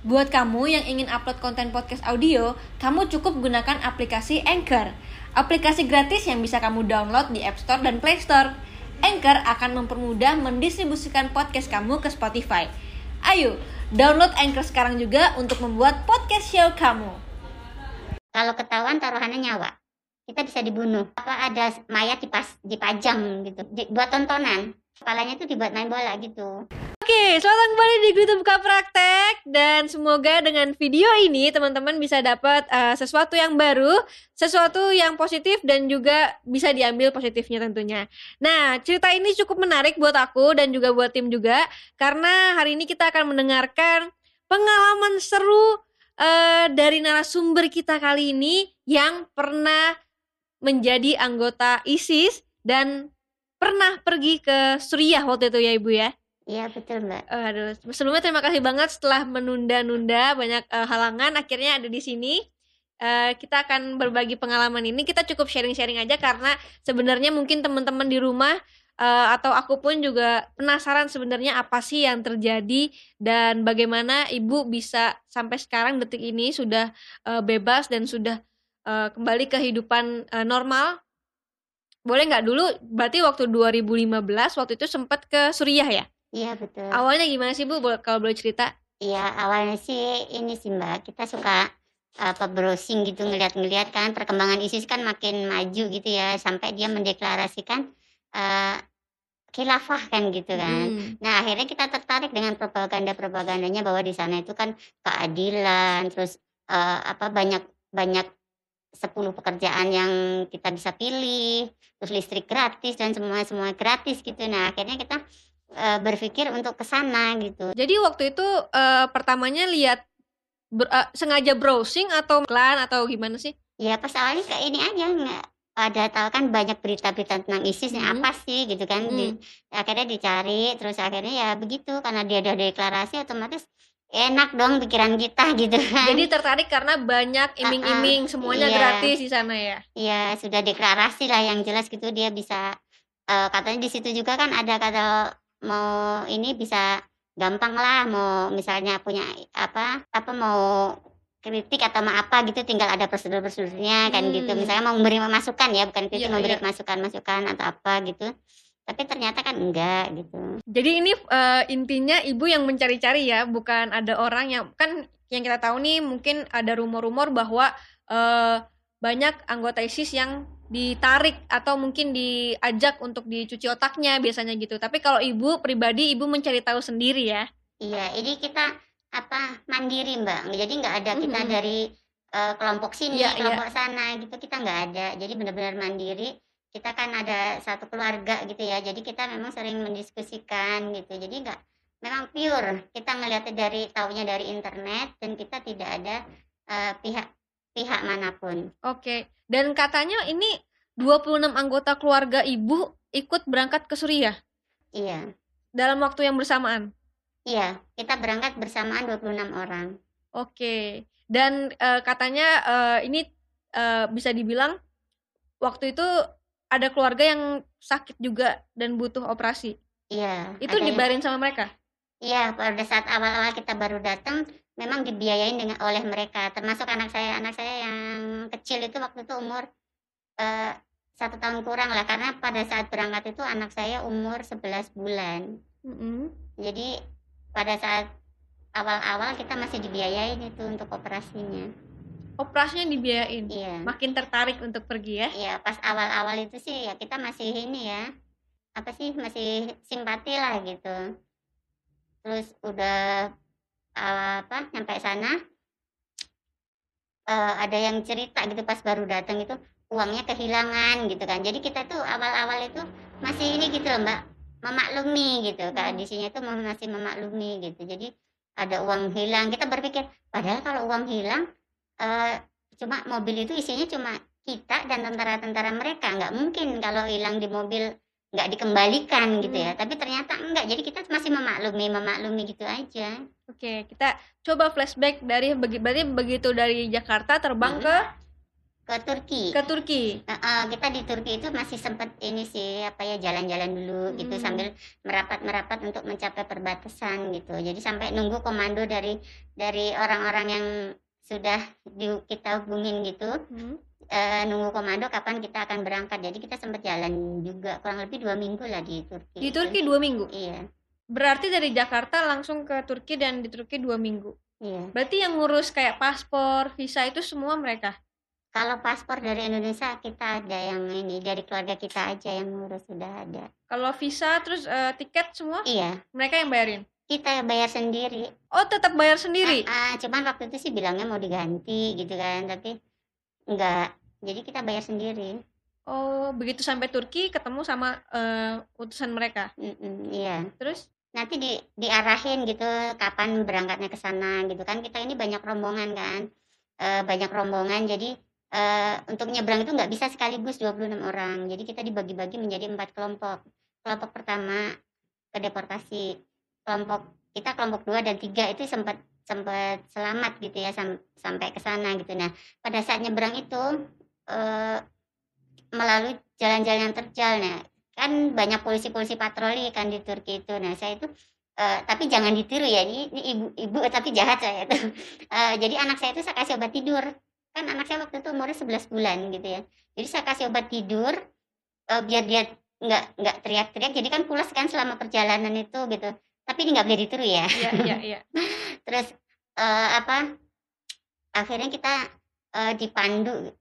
Buat kamu yang ingin upload konten podcast audio, kamu cukup gunakan aplikasi Anchor. Aplikasi gratis yang bisa kamu download di App Store dan Play Store. Anchor akan mempermudah mendistribusikan podcast kamu ke Spotify. Ayo, download Anchor sekarang juga untuk membuat podcast show kamu. Kalau ketahuan taruhannya nyawa, kita bisa dibunuh. Apa ada mayat dipas, dipajang gitu, buat tontonan. Kepalanya tuh dibuat main bola gitu. Oke, selamat kembali di Grutu Buka Praktek dan semoga dengan video ini teman-teman bisa dapat uh, sesuatu yang baru, sesuatu yang positif dan juga bisa diambil positifnya tentunya. Nah, cerita ini cukup menarik buat aku dan juga buat tim juga karena hari ini kita akan mendengarkan pengalaman seru uh, dari narasumber kita kali ini yang pernah menjadi anggota ISIS dan pernah pergi ke Suriah waktu itu ya Ibu ya. Iya betul mbak. Aduh, sebelumnya terima kasih banget setelah menunda-nunda banyak eh, halangan akhirnya ada di sini. Eh, kita akan berbagi pengalaman ini. Kita cukup sharing-sharing aja karena sebenarnya mungkin teman-teman di rumah eh, atau aku pun juga penasaran sebenarnya apa sih yang terjadi dan bagaimana ibu bisa sampai sekarang detik ini sudah eh, bebas dan sudah eh, kembali kehidupan eh, normal. Boleh nggak dulu? Berarti waktu 2015 waktu itu sempat ke Suriah ya? Iya betul. Awalnya gimana sih Bu kalau boleh cerita? Iya awalnya sih ini sih mbak. Kita suka apa browsing gitu ngeliat-ngeliat kan perkembangan ISIS kan makin maju gitu ya sampai dia mendeklarasikan eh khilafah kan gitu kan. Hmm. Nah, akhirnya kita tertarik dengan propaganda-propagandanya bahwa di sana itu kan keadilan, terus eh, apa banyak banyak 10 pekerjaan yang kita bisa pilih, terus listrik gratis dan semua semua gratis gitu. Nah, akhirnya kita eh, berpikir untuk ke sana gitu. Jadi waktu itu eh, pertamanya lihat ber- eh, sengaja browsing atau iklan atau gimana sih? Ya pas awalnya kayak ini aja nggak ada tahu kan banyak berita-berita tentang ISIS Mhm. apa sih gitu kan di- akhirnya dicari terus akhirnya ya begitu karena dia ada deklarasi otomatis enak dong pikiran kita gitu kan Jadi tertarik karena banyak iming-iming semuanya iya. gratis di sana ya. ya sudah deklarasi lah yang jelas gitu dia bisa eh, katanya di situ juga kan ada kata mau ini bisa gampang lah mau misalnya punya apa apa mau kritik atau mau apa gitu tinggal ada prosedur-prosedurnya kan gitu Hmm. misalnya mau memberi masukan ya bukan kritik Iya, memberi iya. masukan-masukan atau apa gitu tapi ternyata kan enggak gitu Jadi ini eh, intinya ibu yang mencari-cari ya, bukan ada orang yang kan yang kita tahu nih mungkin ada rumor-rumor bahwa eh, banyak anggota ISIS yang ditarik atau mungkin diajak untuk dicuci otaknya biasanya gitu. Tapi kalau ibu pribadi ibu mencari tahu sendiri ya. Iya, ini kita apa mandiri mbak, jadi nggak ada kita Mhm. dari eh, kelompok sini, Iya, iya. kelompok sana gitu kita nggak ada. Jadi benar-benar mandiri. Kita kan ada satu keluarga gitu ya, jadi kita memang sering mendiskusikan gitu. Jadi nggak memang pure kita ngelihatnya dari taunya dari internet dan kita tidak ada eh, pihak pihak mana pun. Oke. Dan katanya ini 26 anggota keluarga ibu ikut berangkat ke Suriah Iya, dalam waktu yang bersamaan. iya kita berangkat bersamaan 26 orang. Oke. Dan eh, katanya eh, ini eh, bisa dibilang waktu itu ada keluarga yang sakit juga dan butuh operasi. Iya. Itu ada yang- sama mereka. Iya, pada saat awal-awal kita baru datang, memang dibiayain dengan oleh mereka, termasuk anak saya. Anak saya yang kecil itu waktu itu umur eh, satu tahun kurang lah, karena pada saat berangkat itu anak saya umur 11 bulan. Mm-mm. Jadi pada saat awal-awal kita masih dibiayain itu untuk operasinya. Operasinya dibiayain. Iya, Makin tertarik untuk pergi ya. iya pas awal-awal itu sih ya kita masih ini ya, apa sih masih simpati lah gitu. Terus udah eh, apa nyampe sana eh, ada yang cerita gitu pas baru datang itu uangnya kehilangan gitu kan jadi kita tuh awal-awal itu masih ini gitu loh mbak memaklumi gitu Hmm. kondisinya itu masih memaklumi gitu jadi ada uang hilang kita berpikir padahal kalau uang hilang eh, cuma mobil itu isinya cuma kita dan tentara-tentara mereka nggak mungkin kalau hilang di mobil nggak dikembalikan gitu ya tapi ternyata enggak jadi kita masih memaklumi memaklumi gitu aja Oke, kita coba flashback dari berarti begitu dari Jakarta terbang Mhm. ke ke Turki. ke Turki. Heeh, kita di Turki itu masih sempat ini sih apa ya jalan-jalan dulu gitu Hmm. sambil merapat-merapat untuk mencapai perbatasan gitu. Jadi sampai nunggu komando dari dari orang-orang yang sudah di, kita hubungin gitu Hmm. eh, nunggu komando kapan kita akan berangkat. Jadi kita sempat jalan juga kurang lebih dua minggu lah di Turki. Di. Turki dua minggu. Iya, Berarti dari Jakarta langsung ke Turki dan di Turki dua minggu. iya. Berarti yang ngurus kayak paspor, visa itu semua mereka. Kalau paspor dari Indonesia kita ada yang ini dari keluarga kita aja yang ngurus sudah ada. Kalau visa terus eh, tiket semua Iya, mereka yang bayarin. Kita bayar sendiri. Oh tetap bayar sendiri. Ah, ah, cuman waktu itu sih bilangnya mau diganti gitu kan, tapi enggak. Jadi kita bayar sendiri. Oh begitu sampai Turki ketemu sama eh, utusan mereka. Mm-mm, iya. Terus Nanti di diarahin gitu kapan berangkatnya ke sana gitu kan. Kita ini banyak rombongan kan. Eh, banyak rombongan jadi eh, untuk nyebrang itu nggak bisa sekaligus 26 orang. Jadi kita dibagi-bagi menjadi empat kelompok. Kelompok pertama ke deportasi. Kelompok kita kelompok dua dan tiga itu sempat sempat selamat gitu ya sam- sampai ke sana gitu. Nah, pada saat nyebrang itu eh, melalui jalan-jalan yang terjal. Nah kan banyak polisi-polisi patroli kan di Turki itu. Nah saya itu eh, tapi jangan ditiru ya ini, ini ibu ibu tapi jahat saya itu. Eh, jadi anak saya itu saya kasih obat tidur. Kan anak saya waktu itu umurnya 11 bulan gitu ya. Jadi saya kasih obat tidur eh, biar dia nggak nggak teriak-teriak. Jadi kan pulas kan selama perjalanan itu gitu tapi ini nggak boleh ditiru ya. Iya iya iya. terus eh, apa? Akhirnya kita eh, dipandu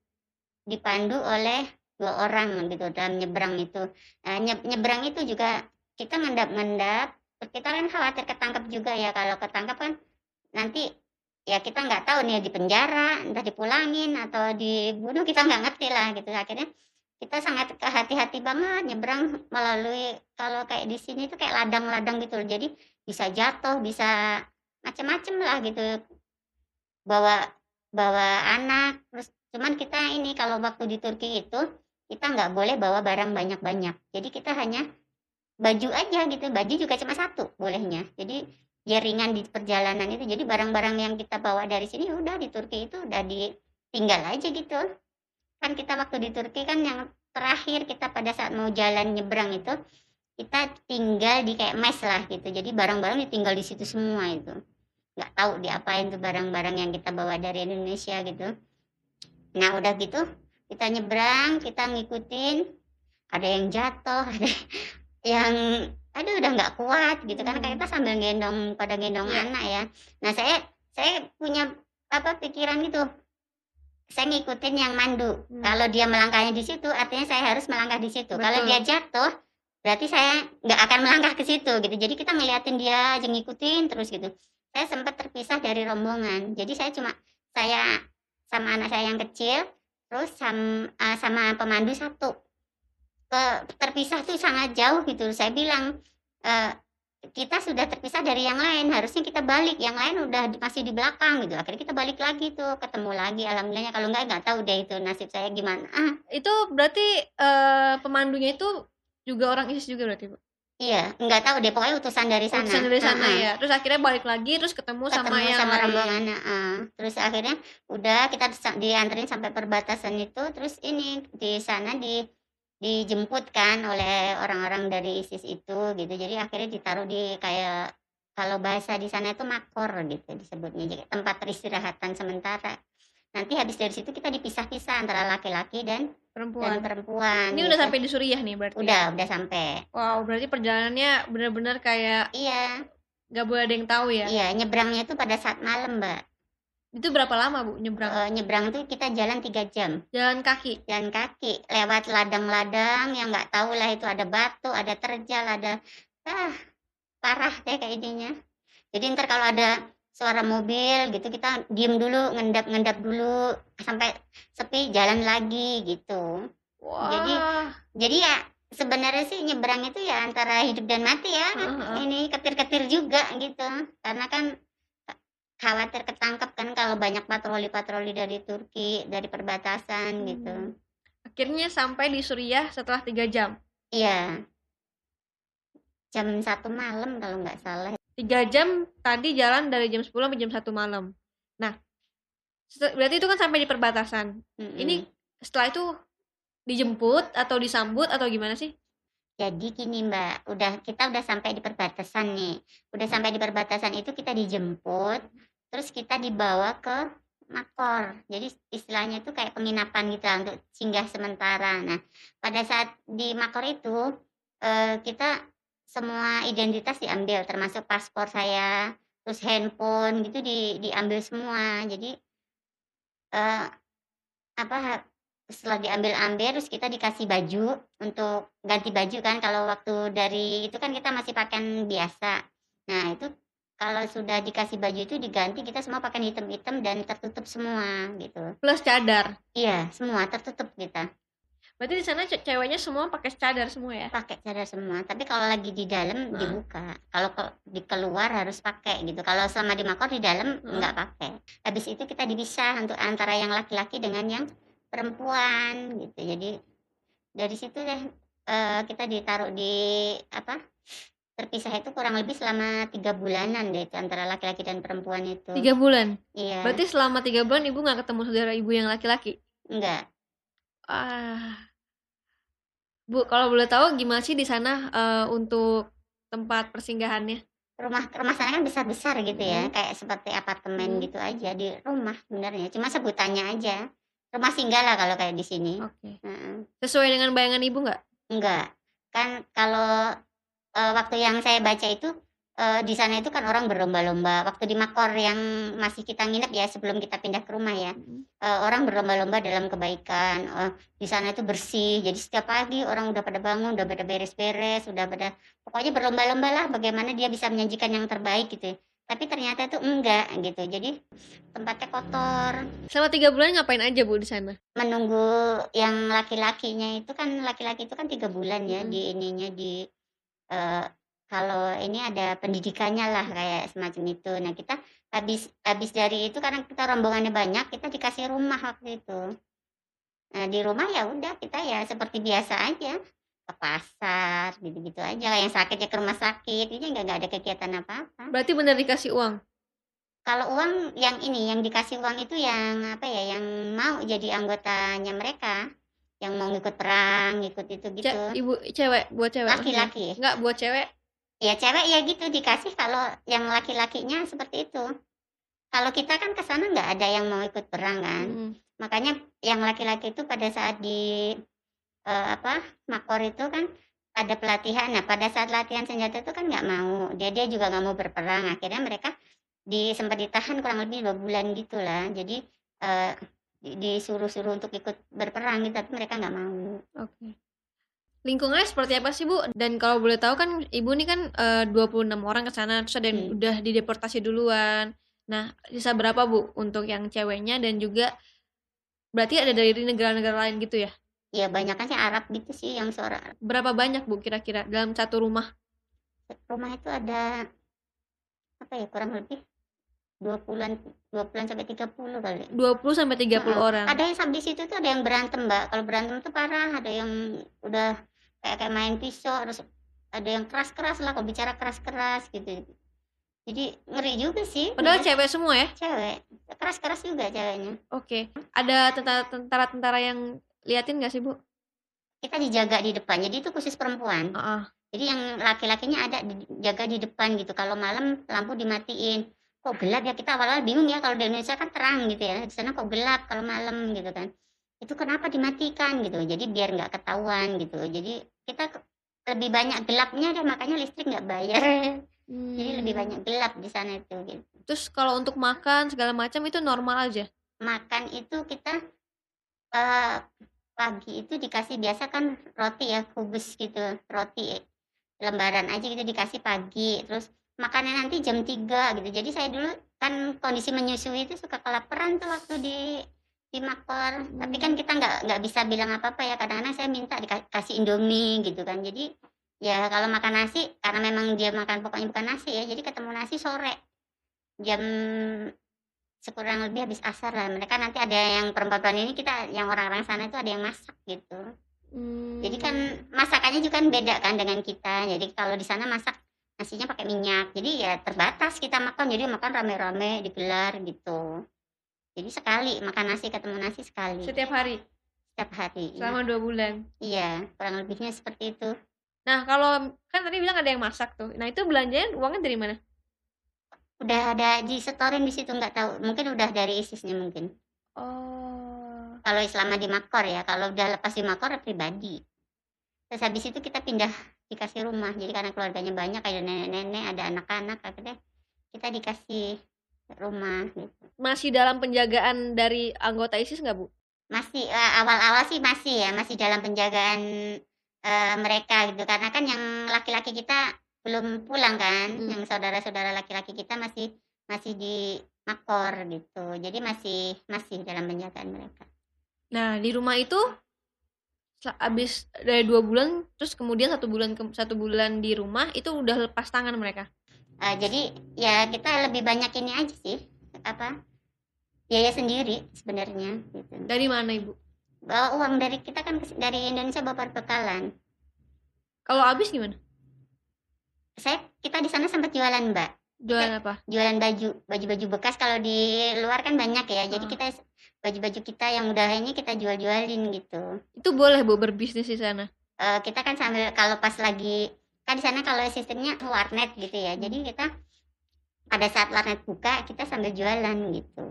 dipandu oleh dua orang gitu dalam nyebrang itu. Nah, nye- nyebrang itu juga kita ngendap-ngendap kita kan khawatir ketangkep juga ya. Kalau ketangkep kan nanti ya kita nggak tahu nih di penjara entah dipulangin atau dibunuh kita nggak ngerti lah gitu. Akhirnya kita sangat hati-hati banget nyebrang melalui kalau kayak di sini tuh kayak ladang-ladang gitu loh. jadi bisa jatuh bisa macem-macem lah gitu. Bawa bawa anak terus cuman kita ini kalau waktu di Turki itu kita nggak boleh bawa barang banyak-banyak. Jadi kita hanya baju aja gitu. Baju juga cuma satu bolehnya. Jadi biar ringan di perjalanan itu. Jadi barang-barang yang kita bawa dari sini udah di Turki itu udah ditinggal aja gitu kan kita waktu di Turki kan yang terakhir kita pada saat mau jalan nyebrang itu kita tinggal di kayak mes lah gitu. Jadi barang-barang ditinggal di situ semua itu. Nggak tahu diapain tuh barang-barang yang kita bawa dari Indonesia gitu. Nah udah gitu kita nyebrang kita ngikutin. Ada yang jatuh ada yang aduh udah nggak kuat gitu. Kan kita sambil gendong pada gendong Iya. anak ya. Nah saya saya punya apa pikiran gitu saya ngikutin yang mandu. Hmm. kalau dia melangkahnya di situ artinya saya harus melangkah di situ. Kalau Betul. dia jatuh berarti saya nggak akan melangkah ke situ gitu. Jadi kita ngeliatin dia aja ngikutin terus gitu. Saya sempat terpisah dari rombongan. Jadi saya cuma saya sama anak saya yang kecil terus sama, sama pemandu satu. Ke terpisah tuh sangat jauh gitu. Saya bilang eh, kita sudah terpisah dari yang lain. Harusnya kita balik. Yang lain udah masih di belakang gitu. Akhirnya kita balik lagi tuh. Ketemu lagi. Alhamdulillahnya kalau nggak nggak tahu deh itu nasib saya gimana. Ah, Itu berarti eh, pemandunya itu juga orang ISIS juga berarti, Bu. iya. Nggak tahu deh. Pokoknya utusan dari sana. Utusan dari sana Ah, ah. ya. Terus akhirnya balik lagi terus ketemu, sama ketemu yang sama lain. rombongannya. Ah. terus akhirnya udah kita dianterin sampai perbatasan itu. Terus ini di sana di dijemput kan oleh orang-orang dari ISIS itu gitu jadi akhirnya ditaruh di kayak kalau bahasa di sana itu makor gitu disebutnya jadi tempat peristirahatan sementara nanti habis dari situ kita dipisah-pisah antara laki-laki dan dan Perempuan. perempuan Ini gitu. udah sampai di Suriah nih berarti. ya? udah udah sampai Wow, berarti perjalanannya benar-benar kayak iya nggak boleh ada yang tahu ya. iya nyebrangnya itu pada saat malam mbak Itu berapa lama, Bu, nyebrang? Eh, nyebrang tuh kita jalan tiga jam Jalan kaki. jalan kaki lewat ladang-ladang yang nggak tahu lah itu ada batu ada terjal ada ah parah deh kayaknya jadi ntar kalau ada suara mobil gitu kita diem dulu ngendap-ngendap dulu sampai sepi jalan lagi gitu Wah. Jadi, jadi ya sebenarnya sih nyebrang itu ya antara hidup dan mati ya Heeh. ini ketir-ketir juga gitu karena kan khawatir ketangkep kan kalau banyak patroli-patroli dari Turki dari perbatasan gitu Hmm. Akhirnya sampai di Suriah setelah tiga jam. Iya. Jam satu malam kalau nggak salah. Tiga jam tadi jalan dari jam 10 sampai jam 1 malam. Nah, berarti itu kan sampai di perbatasan. Mm-mm. Ini setelah itu dijemput atau disambut atau gimana sih? Jadi gini Mbak, udah kita udah sampai di perbatasan nih. Udah sampai di perbatasan itu kita dijemput, terus kita dibawa ke Makor. Jadi istilahnya itu kayak penginapan gitu lah untuk singgah sementara. Nah, pada saat di Makor itu eh, kita semua identitas diambil termasuk paspor saya, terus handphone gitu di diambil semua. Jadi eh apa setelah diambil-ambil terus kita dikasih baju untuk ganti baju kan kalau waktu dari itu kan kita masih pakaian biasa nah itu kalau sudah dikasih baju itu diganti kita semua pakai hitam-hitam dan tertutup semua gitu. Plus cadar. iya semua tertutup kita. Berarti di sana ce- ceweknya semua pakai cadar semua ya? pakai cadar semua tapi kalau lagi di dalam dibuka. Kalau ke- di keluar harus pakai gitu. Kalau selama di makor di dalam Hmm. nggak pakai. Habis itu kita dipisah untuk antara yang laki-laki dengan yang perempuan gitu. Jadi dari situ deh eh, kita ditaruh di apa terpisah itu kurang lebih selama tiga bulanan deh itu antara laki-laki dan perempuan itu Tiga bulan. iya Berarti selama tiga bulan ibu nggak ketemu saudara ibu yang laki-laki? enggak Ah. Bu, kalau boleh tahu gimana sih di sana eh, untuk tempat persinggahannya? rumah rumah sana kan besar-besar gitu ya Hmm. kayak seperti apartemen Hmm. gitu aja di rumah sebenarnya cuma sebutannya aja rumah singgah lah kalau kayak di sini Oke. Heeh. Sesuai dengan bayangan ibu nggak? enggak kan kalau eh, waktu yang saya baca itu eh, di sana itu kan orang berlomba-lomba. Waktu di Makor yang masih kita nginep ya sebelum kita pindah ke rumah ya eh, orang berlomba-lomba dalam kebaikan. Eh, di sana itu bersih. Jadi setiap pagi orang udah pada bangun udah pada beres-beres udah pada pokoknya berlomba-lomba lah bagaimana dia bisa menyajikan yang terbaik gitu tapi ternyata itu enggak gitu. Jadi tempatnya kotor. Selama tiga bulan ngapain aja bu di sana? menunggu yang laki-lakinya itu kan laki-laki itu kan tiga bulan ya Mm. di ininya di eh, kalau ini ada pendidikannya lah kayak semacam itu. Nah kita habis habis dari itu karena kita rombongannya banyak kita dikasih rumah waktu itu. Nah di rumah ya udah kita ya seperti biasa aja. Ke pasar gitu-gitu aja yang sakit ya ke rumah sakit. Ini nggak ada kegiatan apa-apa. Berarti bener dikasih uang? kalau uang yang ini yang dikasih uang itu yang apa ya yang mau jadi anggotanya mereka yang mau ngikut perang ngikut itu gitu. Ce- ibu cewek buat cewek? Laki-laki. Nggak buat cewek. ya cewek ya gitu dikasih kalau yang laki-lakinya seperti itu. Kalau kita kan ke sana nggak ada yang mau ikut perang kan. Mm. makanya yang laki-laki itu pada saat di eh, apa makor itu kan ada pelatihan. Nah pada saat latihan senjata itu kan nggak mau. Dia dia juga nggak mau berperang. Akhirnya mereka di sempat ditahan kurang lebih dua bulan gitulah jadi eh, di- disuruh-suruh untuk ikut berperang gitu tapi mereka nggak mau Oke. Lingkungannya seperti apa sih Bu? Dan kalau boleh tahu kan Ibu nih kan eh, 26 orang ke sana terus ada yang Hmm. udah dideportasi duluan. Nah, sisa berapa Bu untuk yang ceweknya dan juga berarti ada dari negara-negara lain gitu ya? ya banyak sih Arab gitu sih yang suara Berapa banyak Bu kira-kira dalam satu rumah? rumah itu ada apa ya kurang lebih 20-an 20-an sampai 30 kali 20 sampai 30 Heeh. orang. ada yang sampai di situ tuh ada yang berantem mbak kalau berantem tuh parah ada yang udah kayak kayak main pisau terus ada yang keras keras lah kalau bicara keras keras gitu jadi ngeri juga sih Padahal Iya, cewek semua ya? cewek keras keras juga ceweknya Oke. Ada tentara- tentara-tentara yang liatin gak sih Bu? kita dijaga di depan jadi itu khusus perempuan Heeh. jadi yang laki-lakinya ada dijaga di depan gitu kalau malam lampu dimatiin kok gelap ya? Kita awal-awal bingung ya kalau di Indonesia kan terang gitu ya. Di sana kok gelap kalau malam gitu kan. Itu kenapa dimatikan gitu? Jadi biar nggak ketahuan gitu. Jadi kita lebih banyak gelapnya deh makanya listrik nggak bayar. Jadi lebih Hmm. banyak gelap di sana itu gitu. Terus kalau untuk makan segala macam itu normal aja. makan itu kita eh, pagi itu dikasih biasa kan roti ya kubus gitu roti lembaran aja gitu dikasih pagi. Terus makannya nanti jam 3 gitu. Jadi saya dulu kan kondisi menyusui itu suka kelaparan tuh waktu di di Makor. Tapi kan kita nggak nggak bisa bilang apa apa ya. Kadang-kadang saya minta dikasih Indomie gitu kan. Jadi ya kalau makan nasi karena memang dia makan pokoknya bukan nasi ya jadi ketemu nasi sore. Jam sekurang lebih habis asar lah. Mereka nanti ada yang perempuan ini kita yang orang-orang sana itu ada yang masak gitu. Jadi kan Hmm. masakannya juga kan beda kan dengan kita. Jadi kalau di sana masak nasinya pakai minyak jadi ya terbatas kita makan jadi makan rame-rame digelar gitu jadi sekali makan nasi ketemu nasi sekali setiap hari. setiap hari. selama dua bulan. Iya, kurang lebihnya seperti itu. Nah, kalau kan tadi bilang ada yang masak tuh. Nah, itu belanjanya uangnya dari mana? Udah ada disetorin di situ nggak tahu, mungkin udah dari ISISnya mungkin. Oh. Kalau selama di Makor ya, kalau udah lepas di Makor pribadi. Terus habis itu kita pindah dikasih rumah. Jadi karena keluarganya banyak, ada nenek-nenek, ada anak-anak, akhirnya kita dikasih rumah gitu. Masih dalam penjagaan dari anggota ISIS nggak, Bu? Masih eh, awal-awal sih masih ya, masih dalam penjagaan eh, mereka gitu. Karena kan yang laki-laki kita belum pulang kan, Hmm. yang saudara-saudara laki-laki kita masih masih di Makor gitu. Jadi masih masih dalam penjagaan mereka. Nah, di rumah itu abis dari dua bulan, terus kemudian satu bulan ke- satu bulan di rumah itu udah lepas tangan mereka. Eh, jadi ya kita lebih banyak ini aja sih apa biaya sendiri sebenarnya gitu. Dari mana, Ibu? Bawa uang dari kita kan dari Indonesia bawa perbekalan. Kalau habis gimana? Saya kita di sana sempat jualan mbak, Jualan apa? jualan baju baju-baju bekas kalau di luar kan banyak ya. Jadi Ah. kita baju-baju kita yang udah ini kita jual-jualin gitu. Itu boleh, Bu, berbisnis di sana. Eh, kita kan sambil kalau pas lagi kan di sana kalau sistemnya warnet gitu ya. Jadi kita pada saat warnet buka kita sambil jualan gitu.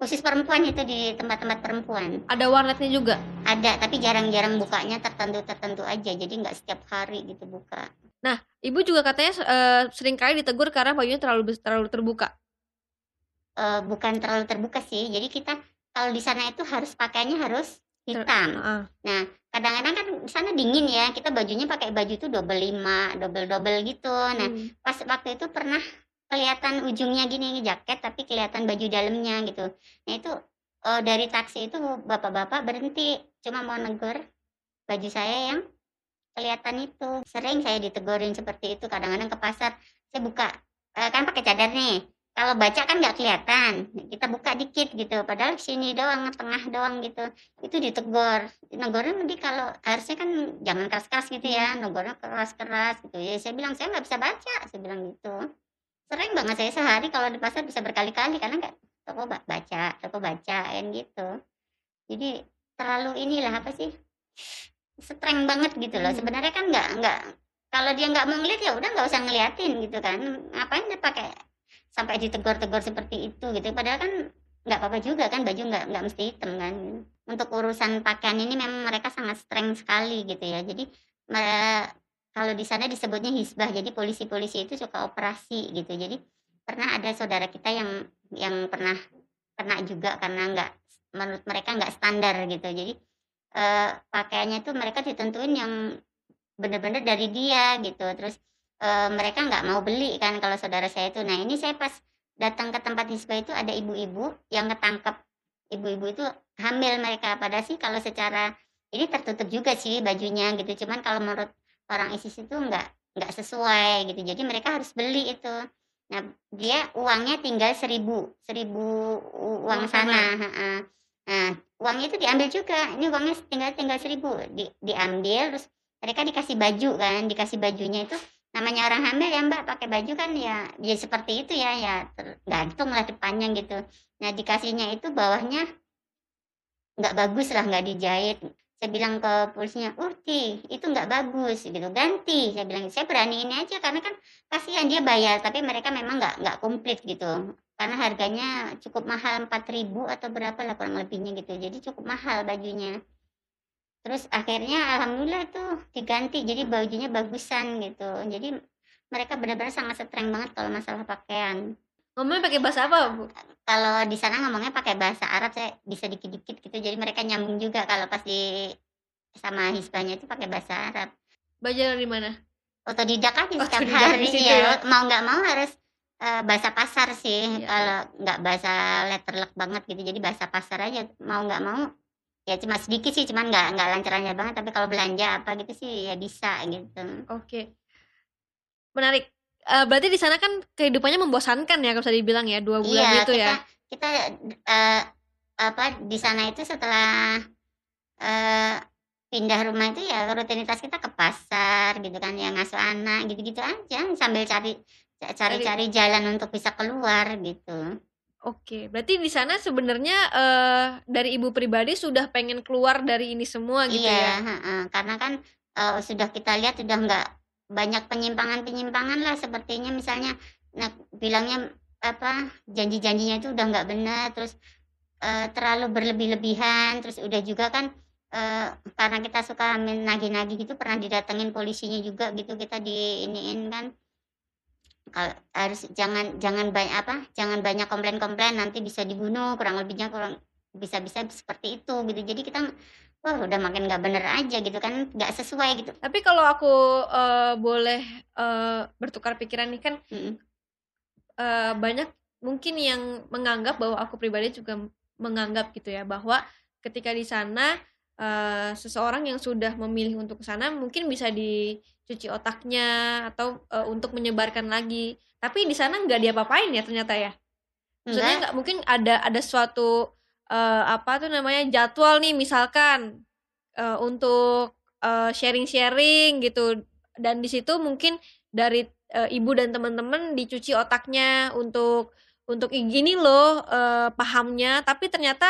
Khusus perempuan itu di tempat-tempat perempuan. Ada warnetnya juga. Ada, tapi jarang-jarang bukanya tertentu-tertentu aja. Jadi nggak setiap hari gitu buka. Ibu juga katanya eh, sering kali ditegur karena bajunya terlalu terlalu terbuka. Eh, bukan terlalu terbuka sih. Jadi kita kalau di sana itu harus pakainya harus hitam. Ah. Kadang-kadang kan di sana dingin ya. Kita bajunya pakai baju tuh double lima, double double gitu. Nah, Hmm. pas waktu itu pernah kelihatan ujungnya gini jaket tapi kelihatan baju dalamnya gitu. Nah itu eh, dari taksi itu bapak-bapak berhenti cuma mau negur baju saya yang kelihatan itu. Sering saya ditegurin seperti itu. Kadang-kadang ke pasar saya buka eh, kan pakai cadar nih. Kalau baca kan nggak kelihatan. Kita buka dikit gitu. Padahal sini doang, tengah doang gitu. Itu ditegur. Negornya nanti kalau harusnya kan jangan keras-keras gitu ya. Negornya keras-keras gitu. Ya saya bilang saya nggak bisa baca. Saya bilang gitu sering banget saya sehari kalau di pasar bisa berkali-kali karena nggak toko ba- baca toko baca kan gitu jadi terlalu inilah apa sih streng banget gitu loh Hmm. sebenarnya kan nggak nggak kalau dia nggak mau ngeliat ya udah nggak usah ngeliatin gitu kan ngapain dia pakai sampai ditegur-tegur seperti itu gitu. Padahal kan nggak apa-apa juga kan baju nggak nggak mesti hitam kan. Untuk urusan pakaian ini memang mereka sangat streng sekali gitu ya. Jadi kalau di sana disebutnya hisbah. Jadi polisi-polisi itu suka operasi gitu. Jadi pernah ada saudara kita yang yang pernah kena juga karena nggak menurut mereka nggak standar gitu. Jadi eh, pakaiannya tuh mereka ditentuin yang bener-bener dari dia gitu. Terus eh, mereka nggak mau beli kan kalau saudara saya itu. Nah ini saya pas datang ke tempat hisbah itu ada ibu-ibu yang ketangkep. Ibu-ibu itu hamil mereka. Padahal sih kalau secara ini tertutup juga sih bajunya gitu. Cuman kalau menurut orang ISIS itu nggak nggak sesuai gitu. Jadi mereka harus beli itu. Nah dia uangnya tinggal seribu seribu uang sana nah uangnya itu diambil juga. Ini uangnya tinggal tinggal seribu. Di, diambil terus mereka dikasih baju kan dikasih bajunya itu namanya orang hamil ya mbak pakai baju kan ya ya seperti itu ya ya tergantung lah depannya gitu. Nah dikasihnya itu bawahnya nggak bagus lah nggak dijahit. Saya bilang ke polisinya Urti itu nggak bagus gitu ganti saya bilang saya berani ini aja karena kan kasihan dia bayar tapi mereka memang nggak nggak komplit gitu. Karena harganya cukup mahal 4000 atau berapa lah kurang lebihnya gitu. Jadi cukup mahal bajunya terus akhirnya alhamdulillah tuh diganti jadi bajunya bagusan gitu. Jadi mereka benar-benar sangat streng banget kalau masalah pakaian. Ngomongnya pakai bahasa apa, Bu? kalau di sana ngomongnya pakai bahasa Arab saya bisa dikit-dikit gitu. Jadi mereka nyambung juga kalau pas di sama hisbahnya itu pakai bahasa Arab. Belajar dari mana? otodidak aja setiap Otodidak hari di situ ya ya. mau nggak mau harus eh, bahasa pasar sih. Iya, kalau nggak bahasa letterlock banget gitu. Jadi bahasa pasar aja. Mau nggak mau ya cuma sedikit sih cuman nggak nggak lancar-lancar banget tapi kalau belanja apa gitu sih ya bisa gitu Oke. Menarik. Eh, berarti di sana kan kehidupannya membosankan ya kalau bisa dibilang ya, dua bulan iya gitu kita ya. kita eh, apa di sana itu setelah eh, pindah rumah itu ya rutinitas kita ke pasar gitu kan ya ngasuh anak gitu-gitu aja sambil cari cari-cari jalan untuk bisa keluar gitu Oke, berarti di sana sebenarnya, eee, dari Ibu pribadi sudah pengen keluar dari ini semua gitu Iya, ya? heeh, karena kan, eee, sudah kita lihat sudah nggak banyak penyimpangan-penyimpangan lah sepertinya misalnya nah bilangnya apa, janji-janjinya itu udah nggak benar, terus, eee, terlalu berlebih-lebihan, terus udah juga kan, eee, karena kita suka menagih-nagih gitu pernah didatengin polisinya juga gitu, kita diiniin kan. Kal harus jangan jangan banyak apa, jangan banyak komplain-komplain nanti bisa dibunuh, kurang lebihnya kurang bisa-bisa seperti itu gitu. Jadi kita, wah udah makin nggak bener aja gitu kan, nggak sesuai gitu. Tapi kalau aku, eee, boleh, eee, bertukar pikiran nih kan, Mhm. eee, banyak mungkin yang menganggap bahwa aku pribadi juga menganggap gitu ya, bahwa ketika di sana, eee, seseorang yang sudah memilih untuk ke sana mungkin bisa dicuci otaknya atau, eee, untuk menyebarkan lagi. Tapi di sana nggak diapa-apain ya ternyata ya? Maksudnya nggak mungkin ada ada suatu, eee, apa tuh namanya, jadwal nih misalkan, eee, untuk, sharing-sharing gitu dan di situ mungkin dari, eee, ibu dan teman-teman dicuci otaknya untuk untuk, "Ih, gini loh, eee, pahamnya," tapi ternyata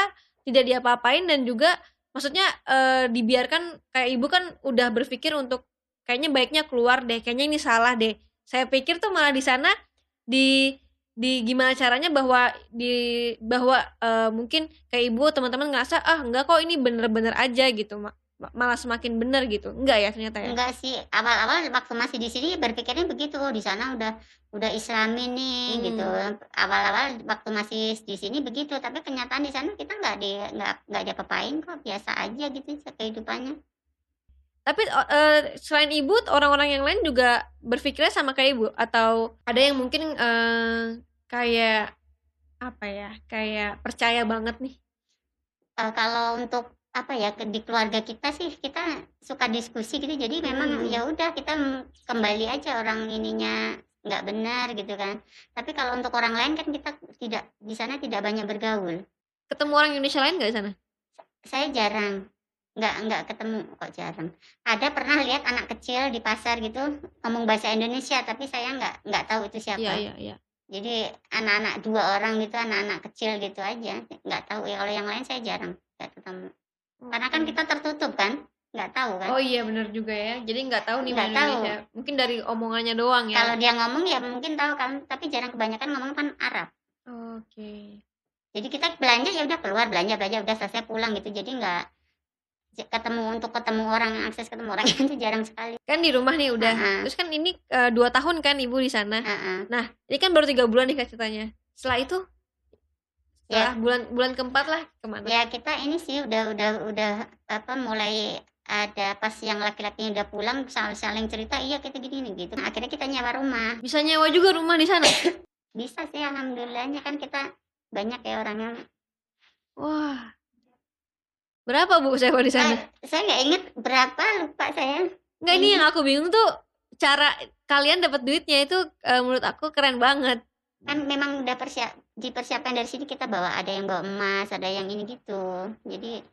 tidak diapa-apain dan juga maksudnya, eee, dibiarkan kayak ibu kan udah berpikir untuk, "Kayaknya baiknya keluar deh, kayaknya ini salah deh." Saya pikir tuh malah di sana di di gimana caranya bahwa di bahwa, eee, mungkin kayak ibu, teman-teman ngerasa, "Ah, enggak kok ini bener-bener aja," gitu, ma ma malah semakin bener gitu, enggak ya ternyata ya? enggak sih, awal-awal waktu masih di sini berpikirnya begitu, oh di sana udah udah Islami nih gitu. Mmm. Awal-awal waktu masih di sini begitu, tapi kenyataan di sana kita nggak di nggak nggak kok, biasa aja gitu kehidupannya. Tapi, eee, selain ibu, orang-orang yang lain juga berpikirnya sama kayak ibu? Atau ada yang mungkin, eee, kayak, apa ya, kayak percaya banget nih? Eee, kalau untuk apa ya, di keluarga kita sih kita suka diskusi gitu, jadi memang Mmm. ya udah kita, kembali aja orang ininya nggak benar gitu kan. Tapi kalau untuk orang lain kan kita tidak di sana tidak banyak bergaul. Ketemu orang Indonesia lain nggak di sana? Saya jarang, nggak nggak ketemu kok jarang. Ada pernah lihat anak kecil di pasar gitu ngomong bahasa Indonesia, tapi saya nggak nggak tahu itu Iya siapa. iya iya. Jadi anak-anak 2 orang gitu, anak-anak kecil gitu aja, nggak tahu ya kalau yang lain saya jarang, nggak ketemu. Karena kan kita tertutup kan, nggak tahu kan, Oh iya bener juga ya, jadi nggak tahu nih nggak tahu. Indonesia, mungkin dari omongannya doang ya? Kalau dia ngomong ya mungkin tahu kan, tapi jarang kebanyakan ngomong kan Arab. Oke. Jadi kita belanja ya udah keluar belanja belanja udah selesai pulang gitu. Jadi nggak ketemu untuk ketemu orang, akses ketemu orang itu jarang sekali. Kan di rumah nih udah, Heeh, terus kan ini, eee, 2 tahun kan Ibu di sana? heeh. Nah, ini kan baru 3 bulan nih Kak ceritanya. Setelah itu, setelah Ya bulan bulan keempat lah ke mana? ya kita ini sih udah udah udah apa, mulai ada pas yang laki-lakinya udah pulang sa saling cerita, "Iya kita gini nih," gitu. Akhirnya kita nyewa rumah. Bisa nyewa juga rumah di sana? Bisa sih alhamdulillahnya kan kita banyak ya orangnya. Wah, berapa Bu sewa di sana? Eh, saya nggak inget berapa, lupa saya. Enggak, ini yang Ini aku bingung tuh cara kalian dapat duitnya itu, eee, menurut aku keren banget. kan memang udah persiap dipersiapkan dari sini kita bawa ada yang bawa emas, ada yang ini gitu. Jadi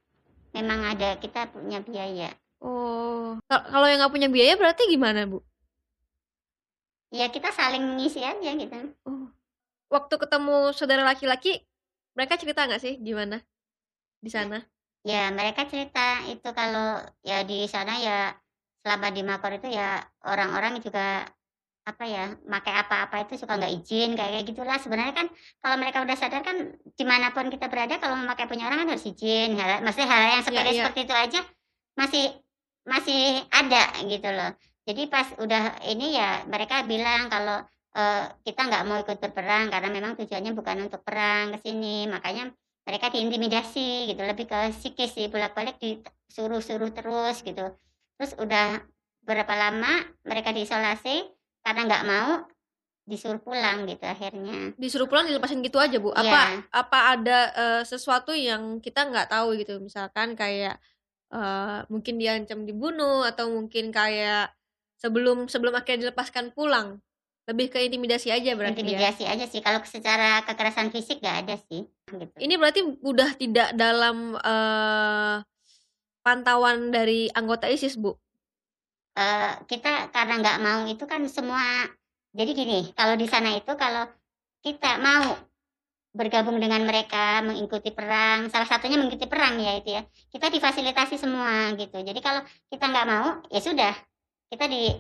memang ada kita punya biaya. Oh, ka kalau yang nggak punya biaya berarti gimana Bu? Ya kita saling ngisi aja gitu. Oh, waktu ketemu saudara laki-laki, mereka cerita nggak sih gimana di sana? Ya mereka cerita itu kalau ya di sana ya selama di Makor itu ya orang-orang juga apa ya, pakai apa-apa itu suka nggak izin kayak gitulah. Sebenarnya kan kalau mereka udah sadar kan di mana pun kita berada kalau memakai punya orang kan harus izin. Hal maksudnya hal yang Iya sepele iya. seperti itu aja masih masih ada gitu loh. Jadi pas udah ini ya mereka bilang kalau, eee, kita nggak mau ikut berperang karena memang tujuannya bukan untuk perang ke sini. Makanya mereka diintimidasi gitu, lebih ke psikis sih, bolak-balik disuruh-suruh terus gitu. Terus udah berapa lama mereka diisolasi, karena nggak mau, disuruh pulang gitu akhirnya. Disuruh pulang dilepasin gitu aja Bu? Apa Iya. apa ada, eee, sesuatu yang kita nggak tahu gitu? Misalkan kayak, eee, mungkin diancam dibunuh atau mungkin kayak sebelum sebelum akhirnya dilepaskan pulang, lebih ke intimidasi aja berarti ya? Intimidasi aja sih, kalau secara kekerasan fisik nggak ada sih, gitu. Ini berarti udah tidak dalam, eee, pantauan dari anggota ISIS Bu? Eee, kita karena nggak mau itu kan semua jadi gini, kalau di sana itu kalau kita mau bergabung dengan mereka mengikuti perang salah satunya mengikuti perang ya itu ya kita difasilitasi semua gitu jadi kalau kita nggak mau ya sudah kita di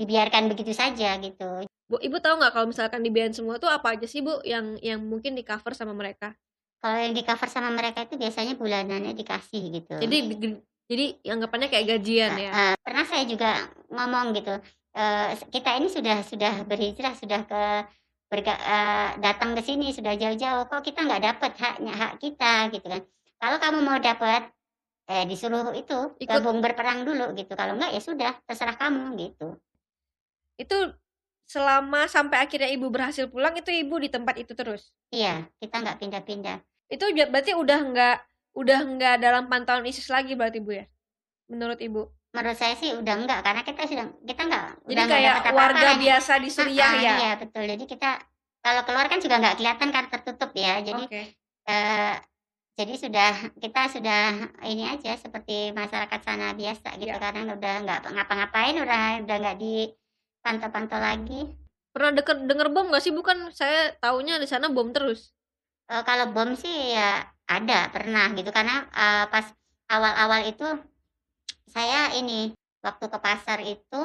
dibiarkan begitu saja gitu Bu, ibu tahu nggak kalau misalkan dibiayain semua tuh apa aja sih bu yang yang mungkin di cover sama mereka? kalau yang di cover sama mereka itu biasanya bulanannya dikasih gitu Jadi di- jadi anggapannya kayak gajian ya. Eh, pernah saya juga ngomong gitu eh, kita ini sudah sudah berhijrah sudah ke berga, eh, datang ke sini sudah jauh-jauh kok kita nggak dapat haknya hak kita gitu kan kalau kamu mau dapat eh disuruh itu Ikut. gabung berperang dulu gitu kalau enggak ya sudah terserah kamu gitu Itu selama sampai akhirnya ibu berhasil pulang itu ibu di tempat itu terus. iya kita nggak pindah-pindah Itu berarti udah nggak udah nggak dalam pantauan ISIS lagi berarti bu ya? Menurut ibu. menurut saya sih udah enggak karena kita sudah kita enggak Jadi udah enggak kayak apa-apa warga lagi. biasa di Suriah Ah, ya. iya betul jadi kita kalau keluar kan juga nggak kelihatan kan tertutup ya jadi Oke. eh, jadi sudah kita sudah ini aja seperti masyarakat sana biasa gitu Ya. karena udah nggak ngapa-ngapain udah udah nggak dipantau-pantau lagi. Pernah denger denger bom nggak sih? Bukan saya taunya di sana bom terus. Eh, kalau bom sih ya ada pernah gitu. Karena eh, pas awal-awal itu saya ini waktu ke pasar itu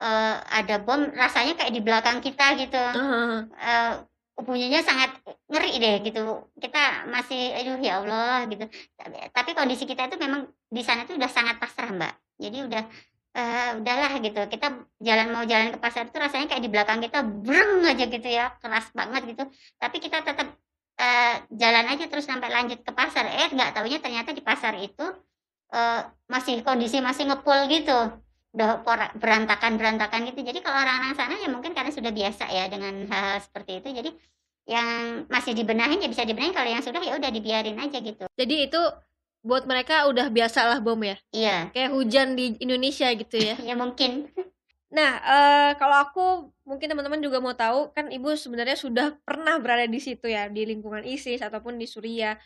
eh, ada bom rasanya kayak di belakang kita gitu. Ah, eh, bunyinya sangat ngeri deh gitu. Kita masih aduh ya Allah gitu. Tapi, tapi kondisi kita itu memang di sana itu udah sangat pasrah mbak. Jadi udah eh, udahlah gitu. Kita jalan mau jalan ke pasar itu rasanya kayak di belakang kita breng aja gitu ya. Keras banget gitu. Tapi kita tetap eh, jalan aja terus sampai lanjut ke pasar. Eh nggak taunya ternyata di pasar itu eh, masih kondisi masih ngepul gitu. Udah berantakan berantakan gitu. Jadi kalau orang-orang sana ya mungkin karena sudah biasa ya dengan hal seperti itu. Jadi yang masih dibenahin ya bisa dibenahin. Kalau yang sudah ya udah dibiarin aja gitu. Jadi itu buat mereka udah biasa lah bom ya. iya Kayak hujan di Indonesia gitu ya. ya mungkin Nah, eh, kalau aku mungkin teman-teman juga mau tahu kan ibu sebenarnya sudah pernah berada di situ ya di lingkungan ISIS ataupun di Suriah.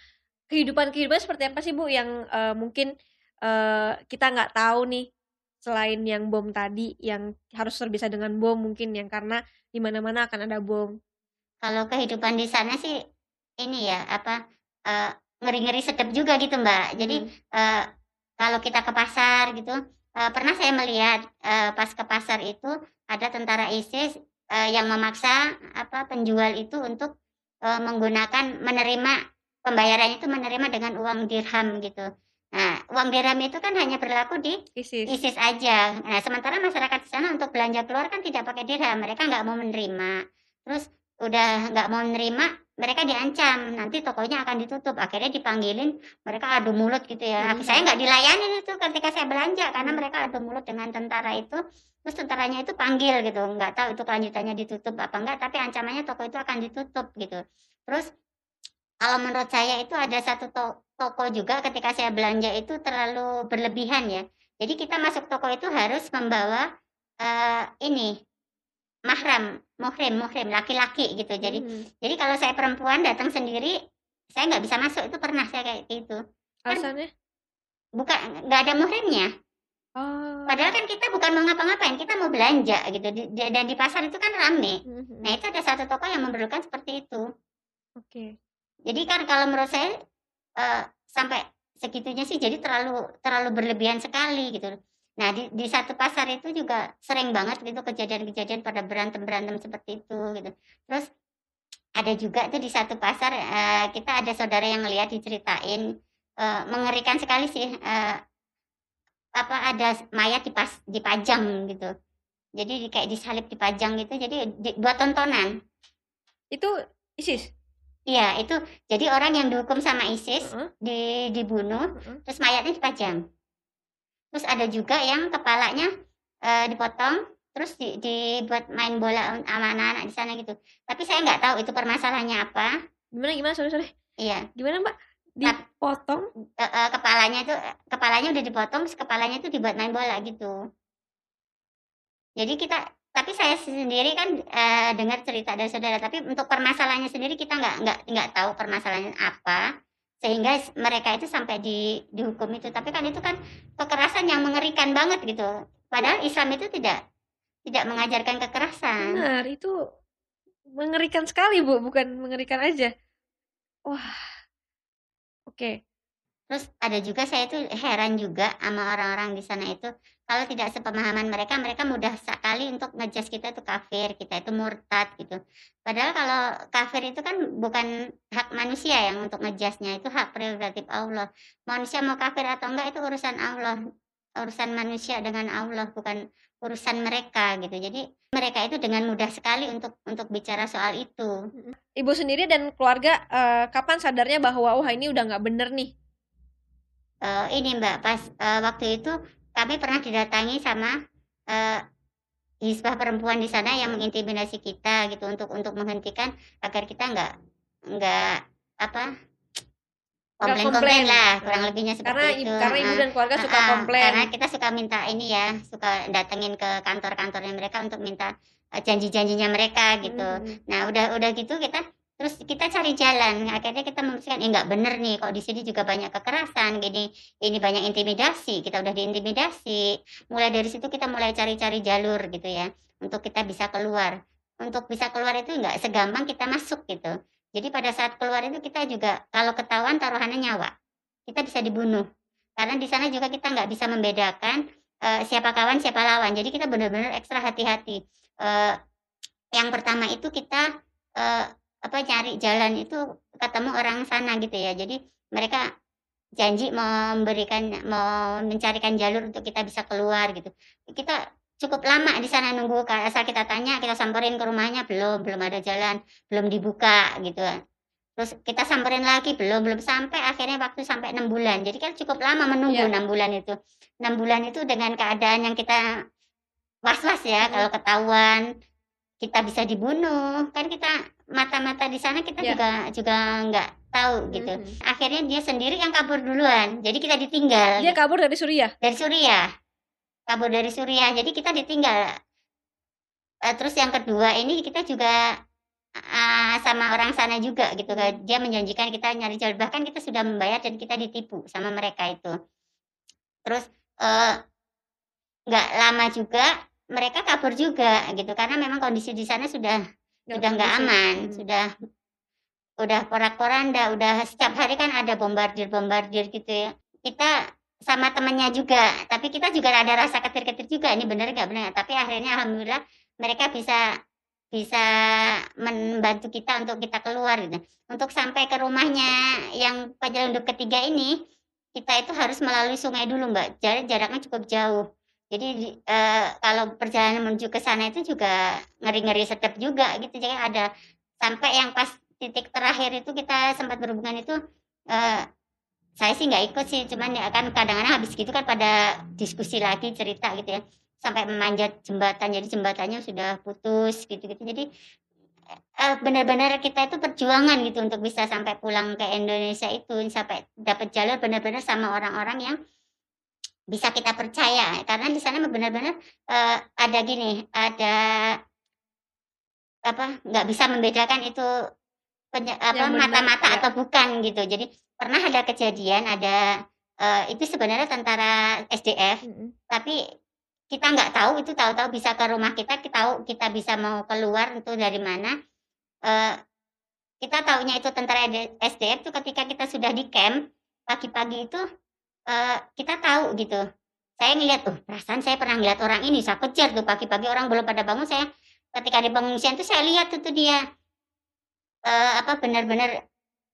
Kehidupan kehidupan seperti apa sih bu yang eh, mungkin eh, kita nggak tahu nih selain yang bom tadi yang harus terbiasa dengan bom mungkin yang karena di mana-mana akan ada bom. kalau kehidupan di sana sih ini ya apa eh, ngeri-ngeri sedap juga gitu mbak jadi Hmm. eh, kalau kita ke pasar gitu eh, pernah saya melihat eh, pas ke pasar itu ada tentara ISIS eh, yang memaksa apa penjual itu untuk eh, menggunakan menerima pembayarannya itu menerima dengan uang dirham gitu nah uang dirham itu kan hanya berlaku di ISIS. ISIS aja. Nah, sementara masyarakat di sana untuk belanja keluar kan tidak pakai dirham, mereka nggak mau menerima. Terus udah nggak mau menerima, mereka diancam, nanti tokonya akan ditutup. Akhirnya dipanggilin, mereka adu mulut gitu ya. Hmm. Saya nggak dilayanin itu ketika saya belanja karena mereka adu mulut dengan tentara itu. Terus tentaranya itu panggil gitu, nggak tahu itu kelanjutannya ditutup apa enggak, tapi ancamannya toko itu akan ditutup gitu. Terus kalau menurut saya itu ada satu to- toko juga ketika saya belanja itu terlalu berlebihan ya. Jadi kita masuk toko itu harus membawa eh, ini mahram, muhrim, muhrim laki-laki gitu. Jadi Hmm. jadi kalau saya perempuan datang sendiri, saya nggak bisa masuk. Itu pernah saya kayak gitu. alasannya? Bukan nggak ada muhrimnya. Oh. Padahal kan kita bukan mau ngapa-ngapain, kita mau belanja gitu. Di- di- dan di pasar itu kan rame. Mhm. Nah itu ada satu toko yang memerlukan seperti itu. Oke. Jadi kan kalau menurut saya eh, sampai segitunya sih jadi terlalu terlalu berlebihan sekali gitu. Nah di, di satu pasar itu juga sering banget gitu kejadian-kejadian pada berantem-berantem seperti itu gitu. Terus ada juga tuh di satu pasar eh, kita ada saudara yang ngeliat diceritain eh, mengerikan sekali sih eh, apa ada mayat dipas dipajang gitu. Jadi di- kayak disalib dipajang gitu. Jadi di- buat tontonan. Itu ISIS. Iya, itu jadi orang yang dihukum sama ISIS Heeh, di dibunuh, heeh. terus mayatnya dipajang. Terus ada juga yang kepalanya eh, dipotong, terus di, dibuat main bola sama anak-anak di sana gitu. Tapi saya nggak tahu itu permasalahannya apa. Gimana gimana sorry sorry. Iya, Gimana mbak? Dipotong? eh, eh, kepalanya itu kepalanya udah dipotong, terus kepalanya itu dibuat main bola gitu. Jadi kita, tapi saya sendiri kan eh, dengar cerita dari saudara, tapi untuk permasalahannya sendiri kita nggak nggak nggak tahu permasalahannya apa, sehingga mereka itu sampai di dihukum itu. Tapi kan itu kan kekerasan yang mengerikan banget gitu. Padahal Islam itu tidak tidak mengajarkan kekerasan. Benar, itu mengerikan sekali, Bu. Bukan mengerikan aja. Wah. Oke. Terus ada juga saya tuh heran juga sama orang-orang di sana itu, kalau tidak sepemahaman mereka, mereka mudah sekali untuk ngejudge kita itu kafir, kita itu murtad gitu. Padahal kalau kafir itu kan bukan hak manusia yang untuk ngejudge-nya, itu hak prerogatif Allah. Manusia mau kafir atau enggak itu urusan Allah, urusan manusia dengan Allah, bukan urusan mereka gitu. Jadi mereka itu dengan mudah sekali untuk untuk bicara soal itu. Ibu sendiri dan keluarga eh, kapan sadarnya bahwa wah ini udah nggak bener nih? Eh, ini Mbak, pas eh, waktu itu kami pernah didatangi sama eh, hisbah perempuan di sana yang mengintimidasi kita gitu untuk untuk menghentikan agar kita nggak nggak apa Nggak komplain komplain lah kurang lebihnya seperti Karena itu. karena ibu dan keluarga suka Heeh, komplain. karena kita suka minta ini ya, suka datengin ke kantor-kantornya mereka untuk minta janji-janjinya mereka gitu. Hmm. Nah, udah udah gitu kita terus kita cari jalan. Akhirnya kita memutuskan, eh nggak bener nih, kok di sini juga banyak kekerasan, gini ini banyak intimidasi. Kita udah diintimidasi. Mulai dari situ kita mulai cari-cari jalur gitu ya, untuk kita bisa keluar. Untuk bisa keluar itu nggak segampang kita masuk gitu. Jadi pada saat keluar itu kita juga kalau ketahuan taruhannya nyawa. Kita bisa dibunuh. Karena di sana juga kita nggak bisa membedakan eh, siapa kawan siapa lawan. Jadi kita benar-benar ekstra hati-hati. Eh, yang pertama itu kita apa cari jalan itu ketemu orang sana gitu ya. Jadi mereka janji memberikan mau mencarikan jalur untuk kita bisa keluar gitu. Kita cukup lama di sana nunggu asal kita tanya kita samperin ke rumahnya belum belum ada jalan belum dibuka gitu terus kita samperin lagi belum belum sampai akhirnya waktu sampai enam bulan jadi kan cukup lama menunggu Iya. enam bulan itu enam bulan itu dengan keadaan yang kita was was ya Mhm. kalau ketahuan kita bisa dibunuh. Kan kita mata-mata di sana kita Iya. juga juga nggak tahu gitu. Mhm. akhirnya dia sendiri yang kabur duluan. Jadi kita ditinggal. Dia kabur dari Suriah. dari Suriah. Kabur dari Suriah. Jadi kita ditinggal. Eh, terus yang kedua ini kita juga ah, sama orang sana juga gitu kan. Dia menjanjikan kita nyari jalur bahkan kita sudah membayar dan kita ditipu sama mereka itu. Terus eh, nggak lama juga mereka kabur juga gitu. Karena memang kondisi di sana sudah sudah nggak aman Hmm. sudah udah porak-poranda udah setiap hari kan ada bombardir bombardir gitu ya. Kita sama temennya juga tapi kita juga ada rasa ketir-ketir juga ini bener nggak bener. Tapi akhirnya alhamdulillah mereka bisa bisa membantu kita untuk kita keluar gitu. Untuk sampai ke rumahnya yang penyelundup ketiga ini kita itu harus melalui sungai dulu mbak. Jadi jaraknya cukup jauh jadi di- eh, kalau perjalanan menuju ke sana itu juga ngeri-ngeri sedap juga gitu. Jadi ada sampai yang pas titik terakhir itu kita sempat berhubungan itu eh, saya sih nggak ikut sih. Cuman ya kan kadang-kadang habis gitu kan pada diskusi lagi cerita gitu ya. Sampai memanjat jembatan. Jadi jembatannya sudah putus gitu-gitu. Jadi eh, benar-benar kita itu perjuangan gitu untuk bisa sampai pulang ke Indonesia itu. Sampai dapat jalur benar-benar sama orang-orang yang bisa kita percaya karena di sana benar-benar eh, ada gini ada apa nggak bisa membedakan itu penye- apa mata-mata ya. atau bukan gitu jadi pernah ada kejadian ada eh, itu sebenarnya tentara SDF Mm-mm. tapi kita nggak tahu itu tahu-tahu bisa ke rumah kita kita tahu kita bisa mau keluar itu dari mana Eh, kita tahunya itu tentara SDF itu ketika kita sudah di camp pagi-pagi itu eh, kita tahu gitu. Saya ngeliat tuh perasaan saya pernah ngeliat orang ini saya kejar tuh pagi-pagi orang belum pada bangun. Saya ketika di pengungsian tuh saya lihat tuh, tuh dia eh, apa benar-benar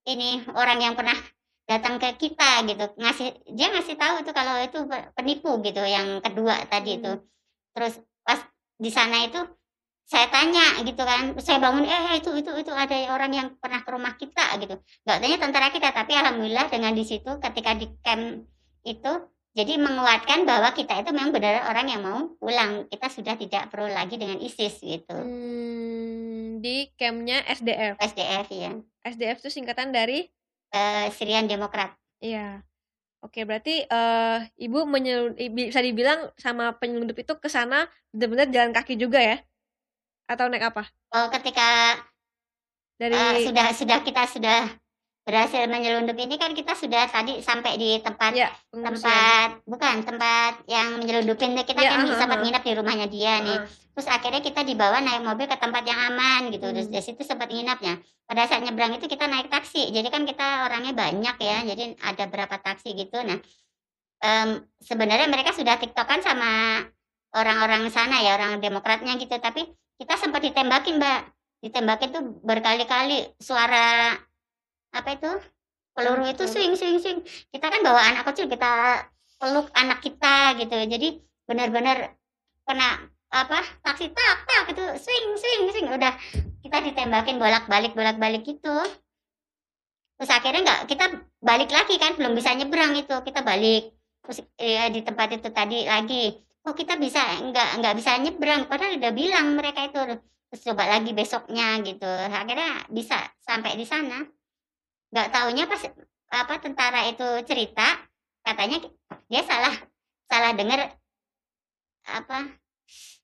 ini orang yang pernah datang ke kita gitu. Ngasih dia ngasih tahu itu kalau itu pe- penipu gitu yang kedua tadi itu. Hmm. terus pas di sana itu saya tanya gitu kan saya bangun eh itu itu itu ada orang yang pernah ke rumah kita gitu. Nggak tanya tentara kita tapi alhamdulillah dengan di situ ketika di camp itu jadi menguatkan bahwa kita itu memang benar orang yang mau pulang kita sudah tidak perlu lagi dengan ISIS gitu Hmm, di campnya SDF. SDF ya SDF itu singkatan dari Eh, Syrian Demokrat Iya. Oke, berarti eh Ibu bisa dibilang sama penyelundup itu ke sana benar-benar jalan kaki juga ya? Atau naik apa? oh ketika Dari Eh, sudah sudah kita sudah berhasil menyelundup ini kan kita sudah tadi sampai di tempat Ya, tempat bukan tempat yang menyelundupin kita Ya, kan aha, sempat aha. nginap di rumahnya dia nih. Ah, terus akhirnya kita dibawa naik mobil ke tempat yang aman gitu. Terus Hmm. dari situ sempat nginapnya pada saat nyebrang itu kita naik taksi. Jadi kan kita orangnya banyak ya. Jadi ada berapa taksi gitu. Nah em, sebenarnya mereka sudah tiktokan sama orang-orang sana ya orang demokratnya gitu. Tapi kita sempat ditembakin mbak. Ditembakin tuh berkali-kali suara apa itu? Peluru itu swing swing swing. Kita kan bawa anak kecil kita peluk anak kita gitu. Jadi benar-benar kena apa taksi tak tak itu swing swing swing. Udah kita ditembakin bolak-balik bolak-balik gitu. Terus akhirnya nggak kita balik lagi kan belum bisa nyebrang itu. Kita balik terus ya, di tempat itu tadi lagi. Oh kita bisa nggak nggak bisa nyebrang? Padahal udah bilang mereka itu. Terus coba lagi besoknya gitu. Akhirnya bisa sampai di sana nggak taunya pas apa tentara itu cerita katanya dia salah salah dengar apa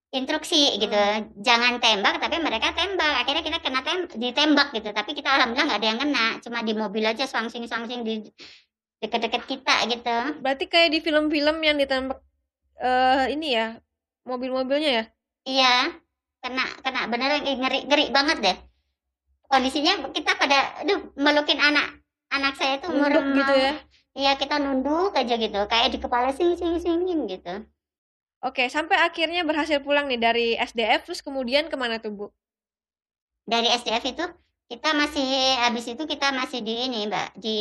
instruksi gitu. Jangan tembak tapi mereka tembak. Akhirnya kita kena tem ditembak gitu. Tapi kita alhamdulillah nggak ada yang kena. Cuma di mobil aja swangsing swangsing di deket-deket kita gitu. Berarti kayak di film-film yang ditembak eh ini ya, mobil-mobilnya ya? iya. Kena kena beneran ngeri ngeri banget deh kondisinya kita pada aduh melukin anak anak saya tuh umur Nunduk gitu ya. iya kita nunduk aja gitu kayak di kepala sing sing singin gitu Oke, sampai akhirnya berhasil pulang nih dari SDF terus kemudian ke mana tuh, Bu? dari SDF itu kita masih habis itu kita masih di ini mbak di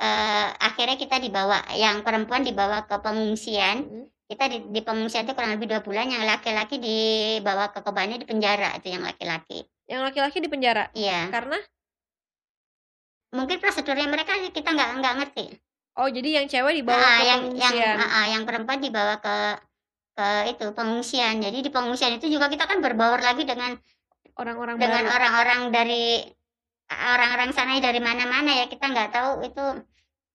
eh, akhirnya kita dibawa yang perempuan dibawa ke pengungsian Hmm. kita di, di pengungsian itu kurang lebih dua bulan yang laki-laki dibawa ke Kobani di penjara itu yang laki-laki Yang laki-laki di penjara? Iya. Karena? Mungkin prosedurnya mereka kita nggak nggak ngerti. Oh jadi yang cewek dibawa Ah, ke yang yang pengungsian. ah, ah, yang perempuan dibawa ke ke itu pengungsian. Jadi di pengungsian itu juga kita kan berbaur lagi dengan Orang-orang dengan orang-orang dari orang-orang sana dari mana-mana ya kita nggak tahu itu.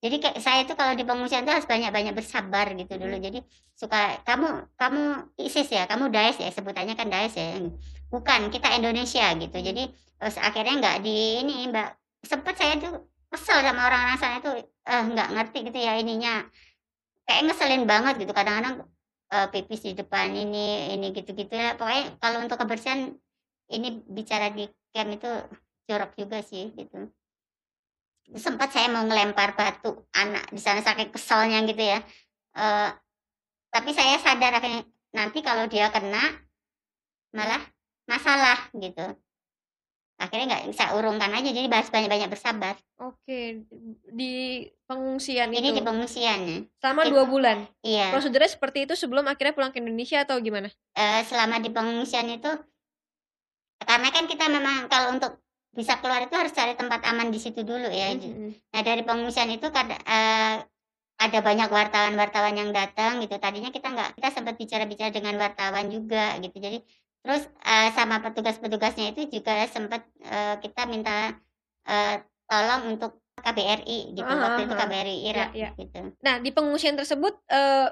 Jadi kayak saya itu kalau di pengungsian itu harus banyak-banyak bersabar gitu dulu. Jadi suka kamu kamu ISIS ya kamu Daesh ya sebutannya kan Daesh ya bukan kita Indonesia gitu. Jadi terus akhirnya nggak di ini mbak sempet saya tuh kesel sama orang-orang sana itu eh nggak ngerti gitu ya ininya. Kayak ngeselin banget gitu kadang-kadang eh, pipis di depan ini ini gitu-gitu ya. Pokoknya kalau untuk kebersihan ini bicara di camp itu jorok juga sih gitu. Sempat saya mau ngelempar batu anak di sana saking keselnya gitu ya. Eh, tapi saya sadar akhirnya nanti kalau dia kena malah masalah gitu akhirnya nggak bisa urungkan aja jadi bahas banyak-banyak bersabar Oke, di pengungsian ini itu di pengungsian ya selama dua bulan. iya Prosedurnya seperti itu sebelum akhirnya pulang ke Indonesia atau gimana? Eh, selama di pengungsian itu karena kan kita memang kalau untuk bisa keluar itu harus cari tempat aman di situ dulu ya Mhm. Nah dari pengungsian itu kad- eh, ada banyak wartawan-wartawan yang datang gitu. Tadinya kita nggak kita sempat bicara-bicara dengan wartawan juga gitu. Jadi terus eh, sama petugas-petugasnya itu juga sempat eh, kita minta eh, tolong untuk KBRI gitu. Ah, Waktu itu. KBRI Irak iya. gitu. Nah, di pengungsian tersebut eh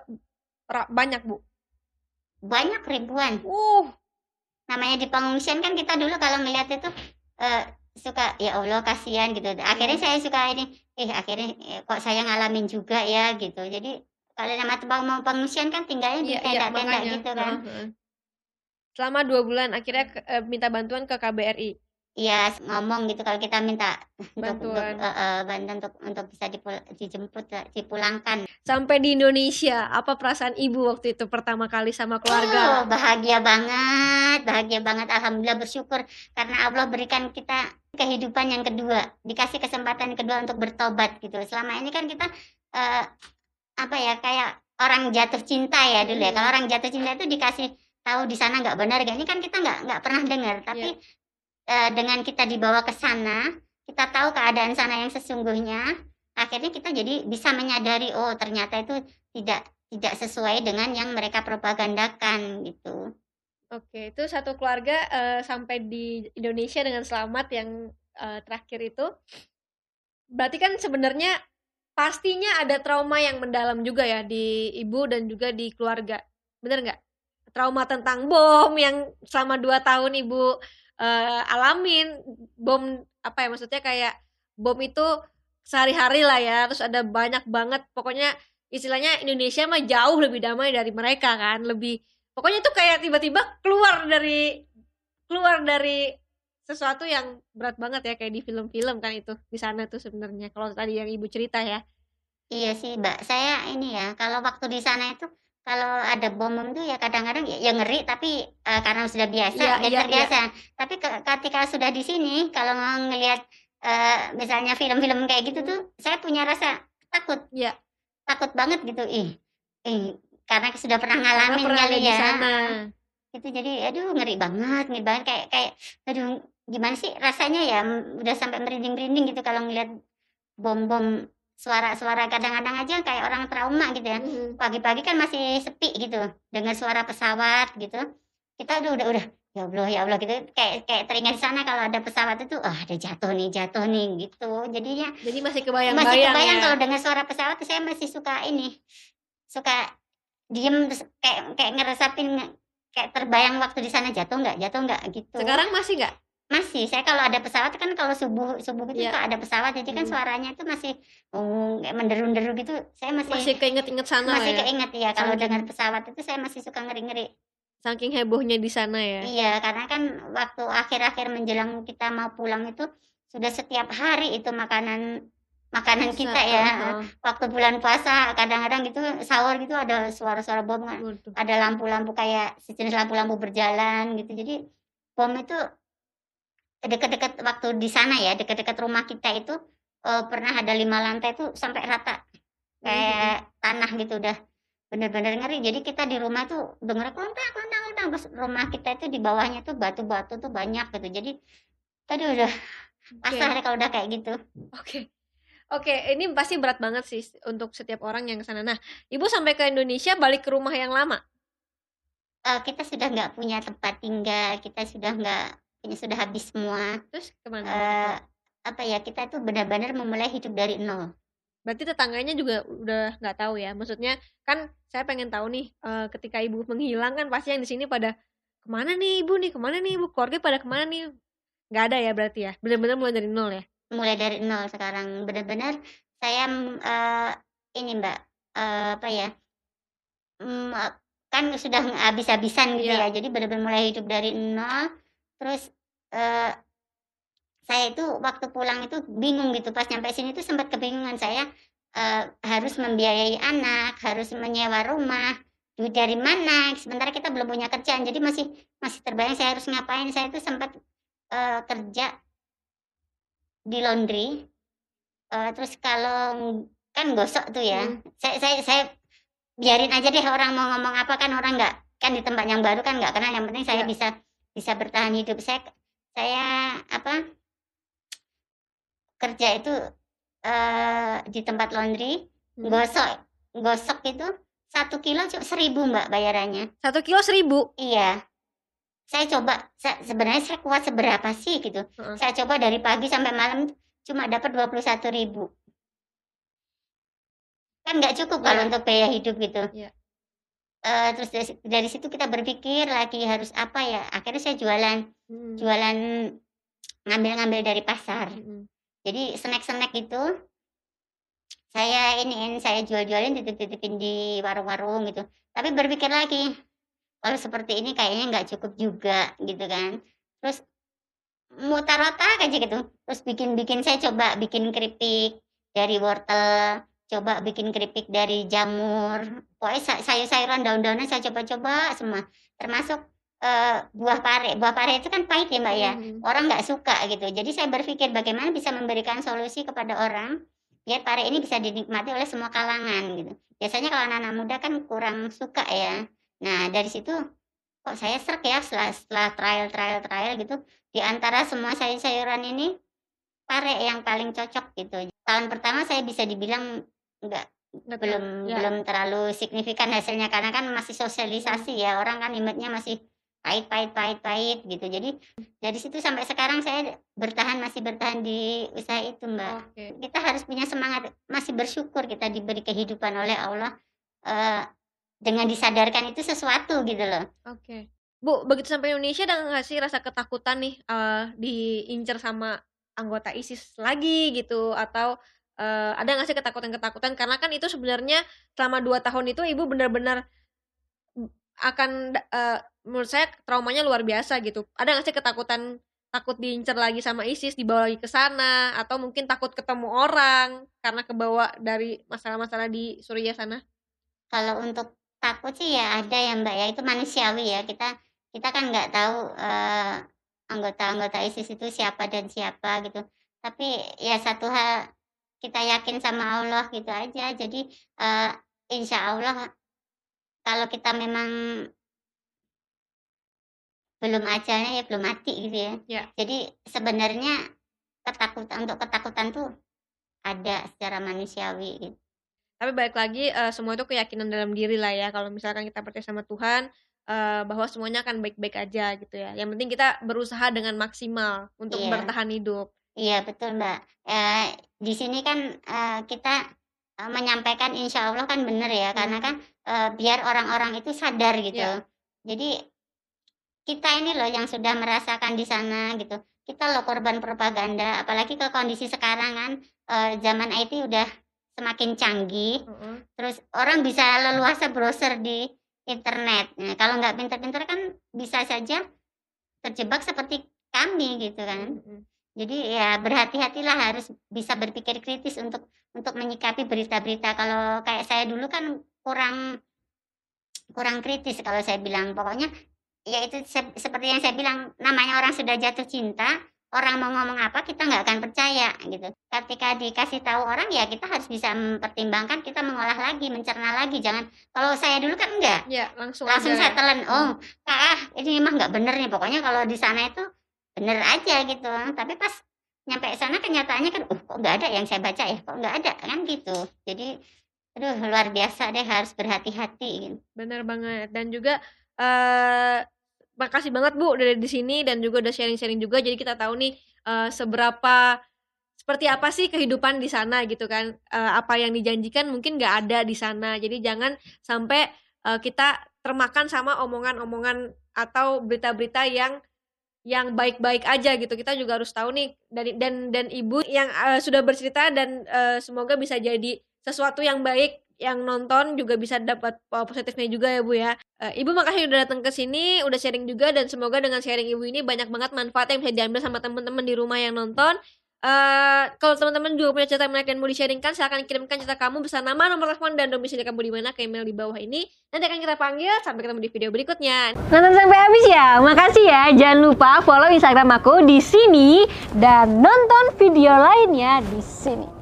ra- banyak, Bu. Banyak ribuan. Uh, Namanya di pengungsian kan kita dulu kalau melihat itu eh, suka ya Allah kasihan gitu. Akhirnya Iya. saya suka ini eh akhirnya eh, kok saya ngalamin juga ya gitu. Jadi kalau nama tempat mau pengungsian kan tinggalnya di iya, iya, tenda-tenda gitu kan. Heeh. Selama dua bulan akhirnya ke- eh, minta bantuan ke KBRI. Iya ngomong gitu kalau kita minta untuk, untuk Bantuan. eh, eh, bantuan untuk untuk bisa dipul- dijemput dipulangkan. Sampai di Indonesia, apa perasaan ibu waktu itu pertama kali sama Oh, keluarga? bahagia banget, bahagia banget. Alhamdulillah bersyukur karena Allah berikan kita kehidupan yang kedua, dikasih kesempatan yang kedua untuk bertobat gitu. Selama ini kan kita eh, apa ya kayak orang jatuh cinta ya dulu ya. Hmm. Kalau orang jatuh cinta itu dikasih tahu di sana nggak benar, ini kan kita nggak nggak pernah dengar. Tapi eh, dengan kita dibawa ke sana, kita tahu keadaan sana yang sesungguhnya. Akhirnya kita jadi bisa menyadari, oh ternyata itu tidak tidak sesuai dengan yang mereka propagandakan gitu. Oke, itu satu keluarga eh, sampai di Indonesia dengan selamat yang eh, terakhir itu. Berarti kan sebenarnya pastinya ada trauma yang mendalam juga ya di ibu dan juga di keluarga. Bener nggak? Trauma tentang bom yang selama dua tahun ibu eh, alamin. Bom apa ya maksudnya kayak bom itu sehari-hari lah ya, terus ada banyak banget pokoknya istilahnya Indonesia mah jauh lebih damai dari mereka kan, lebih pokoknya itu kayak tiba-tiba keluar dari keluar dari sesuatu yang berat banget ya kayak di film-film kan itu di sana tuh sebenarnya kalau tadi yang ibu cerita ya Iya sih, Mbak. Saya ini ya, kalau waktu di sana itu kalau ada bom-bom tuh ya kadang-kadang ya, ya ngeri tapi uh, karena sudah biasa iya, iya. terbiasa. Tapi ke- ketika sudah di sini kalau mau ngelihat uh, misalnya film-film kayak gitu tuh saya punya rasa takut, Iya, takut banget gitu. Ih, ih karena sudah pernah ngalamin pernah kali ya. sana Itu jadi aduh ngeri banget, ngeri banget kayak kayak aduh gimana sih rasanya ya udah sampai merinding-merinding gitu kalau ngelihat bom-bom suara-suara kadang-kadang aja kayak orang trauma gitu ya. Mhm. pagi-pagi kan masih sepi gitu dengar suara pesawat gitu. Kita udah udah udah ya Allah ya Allah gitu. Kayak kayak teringat di sana kalau ada pesawat itu ah ada jatuh nih jatuh nih gitu. Jadinya jadi masih masih kebayang-bayang kebayang ya kalau dengar suara pesawat saya masih suka ini suka diem terus kayak kayak ngeresapin kayak terbayang waktu di sana jatuh nggak? Jatuh nggak? gitu. Sekarang masih nggak masih saya kalau ada pesawat kan kalau subuh subuh Iya. kok ada pesawat jadi kan Hmm. suaranya itu masih oh, kayak menderu-deru gitu saya masih masih keinget-inget sana masih ya keinget ya kalau Saking- dengar pesawat itu saya masih suka ngeri-ngeri saking hebohnya di sana ya iya karena kan waktu akhir-akhir menjelang kita mau pulang itu sudah setiap hari itu makanan makanan Bisa, kita ya uh-uh. waktu bulan puasa kadang-kadang gitu sahur gitu ada suara-suara bom kan Waduh. ada lampu-lampu kayak sejenis lampu-lampu berjalan gitu jadi bom itu dekat-dekat waktu di sana ya dekat-dekat rumah kita itu eh, pernah ada lima lantai itu sampai rata. Kayak tanah gitu udah. Bener-bener ngeri. Jadi kita di rumah tuh denger kontak kontak kontak. Terus rumah kita itu di bawahnya tuh batu-batu tuh banyak gitu. Jadi tadi udah pasrah deh kalau udah kayak gitu. Oke. Oke, ini pasti berat banget sih untuk setiap orang yang ke sana. Nah, Ibu sampai ke Indonesia balik ke rumah yang lama. Eh, kita sudah nggak punya tempat tinggal kita sudah nggak punya sudah habis semua Terus ke mana? eh apa ya kita tuh benar-benar memulai hidup dari nol Berarti tetangganya juga udah nggak tahu ya. Maksudnya kan saya pengen tahu nih eh, ketika Ibu menghilang kan pasti yang di sini pada ke mana nih Ibu nih? Ke mana nih Ibu? Keluarga pada ke mana nih? Nggak ada ya berarti ya. Benar-benar mulai dari nol ya. mulai dari nol sekarang benar-benar saya eh, ini mbak eh, apa ya eh, kan sudah habis-habisan gitu Iya. ya jadi benar-benar mulai hidup dari nol terus eh, saya itu waktu pulang itu bingung gitu. Pas nyampe sini tuh sempat kebingungan saya eh, harus membiayai anak harus menyewa rumah duit dari mana? Sementara kita belum punya kerjaan jadi masih masih terbayang saya harus ngapain. Saya itu sempat eh, kerja di laundry. Eh, terus kalau kan gosok tuh ya. Hmm. saya saya saya biarin aja deh orang mau ngomong apa kan orang nggak kan di tempat yang baru kan nggak kenal. Yang penting saya Iya. bisa bisa bertahan hidup saya saya apa kerja itu eh, di tempat laundry Hmm. gosok gosok itu satu kilo cuma seribu mbak bayarannya Satu kilo seribu. iya saya coba saya, sebenarnya saya kuat seberapa sih gitu Heeh. saya coba dari pagi sampai malam cuma dapat 21.000 ribu kan nggak cukup kalau Iya. untuk biaya hidup gitu Iya. Eh, terus dari, dari situ kita berpikir lagi harus apa ya? Akhirnya saya jualan. Hmm. jualan ngambil-ngambil dari pasar. Mm-mm. jadi snack-snack itu saya iniin saya jual-jualin titip-titipin di warung-warung gitu. Tapi berpikir lagi kalau seperti ini kayaknya nggak cukup juga gitu kan. Terus mutar otak aja gitu. Terus bikin-bikin saya coba bikin keripik dari wortel coba bikin keripik dari jamur pokoknya sa- sayur-sayuran daun-daunan saya coba-coba semua termasuk eh, buah pare buah pare itu kan pahit ya mbak ya Hmm. orang nggak suka gitu. Jadi saya berpikir bagaimana bisa memberikan solusi kepada orang biar pare ini bisa dinikmati oleh semua kalangan gitu. Biasanya kalau anak-anak muda kan kurang suka ya. Nah dari situ kok saya serak ya setelah, setelah trial trial trial gitu di antara semua sayur-sayuran ini pare yang paling cocok gitu. Tahun pertama saya bisa dibilang nggak belum Ya. belum terlalu signifikan hasilnya karena kan masih sosialisasi ya orang kan image-nya masih pahit pahit pahit pahit gitu jadi dari situ sampai sekarang saya bertahan masih bertahan di usaha itu mbak Oke. kita harus punya semangat masih bersyukur kita diberi kehidupan oleh Allah eh, dengan disadarkan itu sesuatu gitu loh Oke. Bu, begitu sampai Indonesia ada nggak sih rasa ketakutan nih eh diincar sama anggota ISIS lagi gitu atau uh, ada nggak sih ketakutan-ketakutan? Karena kan itu sebenarnya selama dua tahun itu ibu benar-benar akan uh, menurut saya traumanya luar biasa gitu. Ada nggak sih ketakutan takut diincar lagi sama ISIS dibawa lagi ke sana atau mungkin takut ketemu orang karena kebawa dari masalah-masalah di Suriah sana? Kalau untuk takut sih ya ada ya mbak ya. Itu manusiawi ya. Kita kita kan nggak tahu uh, anggota-anggota ISIS itu siapa dan siapa gitu. Tapi ya satu hal kita yakin sama Allah gitu aja jadi uh, insya Allah kalau kita memang belum ajalnya ya belum mati gitu ya. ya. Jadi sebenarnya ketakutan untuk ketakutan tuh ada secara manusiawi gitu. Tapi balik lagi uh, semua itu keyakinan dalam diri lah ya. Kalau misalkan kita percaya sama Tuhan uh, bahwa semuanya akan baik-baik aja gitu ya. Yang penting kita berusaha dengan maksimal untuk iya. bertahan hidup. Iya betul mbak. Uh, di sini kan uh, kita uh, menyampaikan insya Allah kan benar ya, hmm. karena kan uh, biar orang-orang itu sadar gitu. Ya. Jadi kita ini loh yang sudah merasakan di sana gitu kita loh korban propaganda apalagi ke kondisi sekarang kan zaman IT udah semakin canggih mm -hmm. terus orang bisa leluasa browser di internet nah, kalau nggak pinter-pinter kan bisa saja terjebak seperti kami gitu kan mm -hmm. Jadi ya berhati-hatilah harus bisa berpikir kritis untuk untuk menyikapi berita-berita. Kalau kayak saya dulu kan kurang kurang kritis kalau saya bilang. Pokoknya ya itu se seperti yang saya bilang namanya orang sudah jatuh cinta orang mau ngomong apa kita nggak akan percaya gitu. Ketika dikasih tahu orang ya kita harus bisa mempertimbangkan kita mengolah lagi mencerna lagi. Jangan kalau saya dulu kan enggak. Ya langsung langsung saya telan oh hmm. ah ini mah nggak bener nih. Pokoknya kalau di sana itu bener aja gitu. Tapi pas nyampe sana kenyataannya kan uh kok nggak ada yang saya baca ya? Kok nggak ada? Kan gitu. Jadi aduh luar biasa deh harus berhati-hati gitu. bener banget. Dan juga uh, makasih banget Bu udah di sini dan juga udah sharing-sharing juga. Jadi kita tahu nih uh, seberapa seperti apa sih kehidupan di sana gitu kan. Uh, apa yang dijanjikan mungkin nggak ada di sana. Jadi jangan sampai uh, kita termakan sama omongan-omongan atau berita-berita yang yang baik-baik aja gitu kita juga harus tahu nih dari dan dan ibu yang uh, sudah bercerita dan uh, semoga bisa jadi sesuatu yang baik yang nonton juga bisa dapat positifnya juga ya Bu ya. Uh, Ibu makasih udah datang ke sini, udah sharing juga dan semoga dengan sharing Ibu ini banyak banget manfaat yang bisa diambil sama teman-teman di rumah yang nonton. Uh, kalau teman-teman juga punya cerita menarik dan mau di-sharingkan, silahkan kirimkan cerita kamu bersama nama, nomor telepon, dan domisili kamu di mana ke email di bawah ini. Nanti akan kita panggil, sampai ketemu di video berikutnya. Nonton sampai habis ya, makasih ya. Jangan lupa follow Instagram aku di sini dan nonton video lainnya di sini.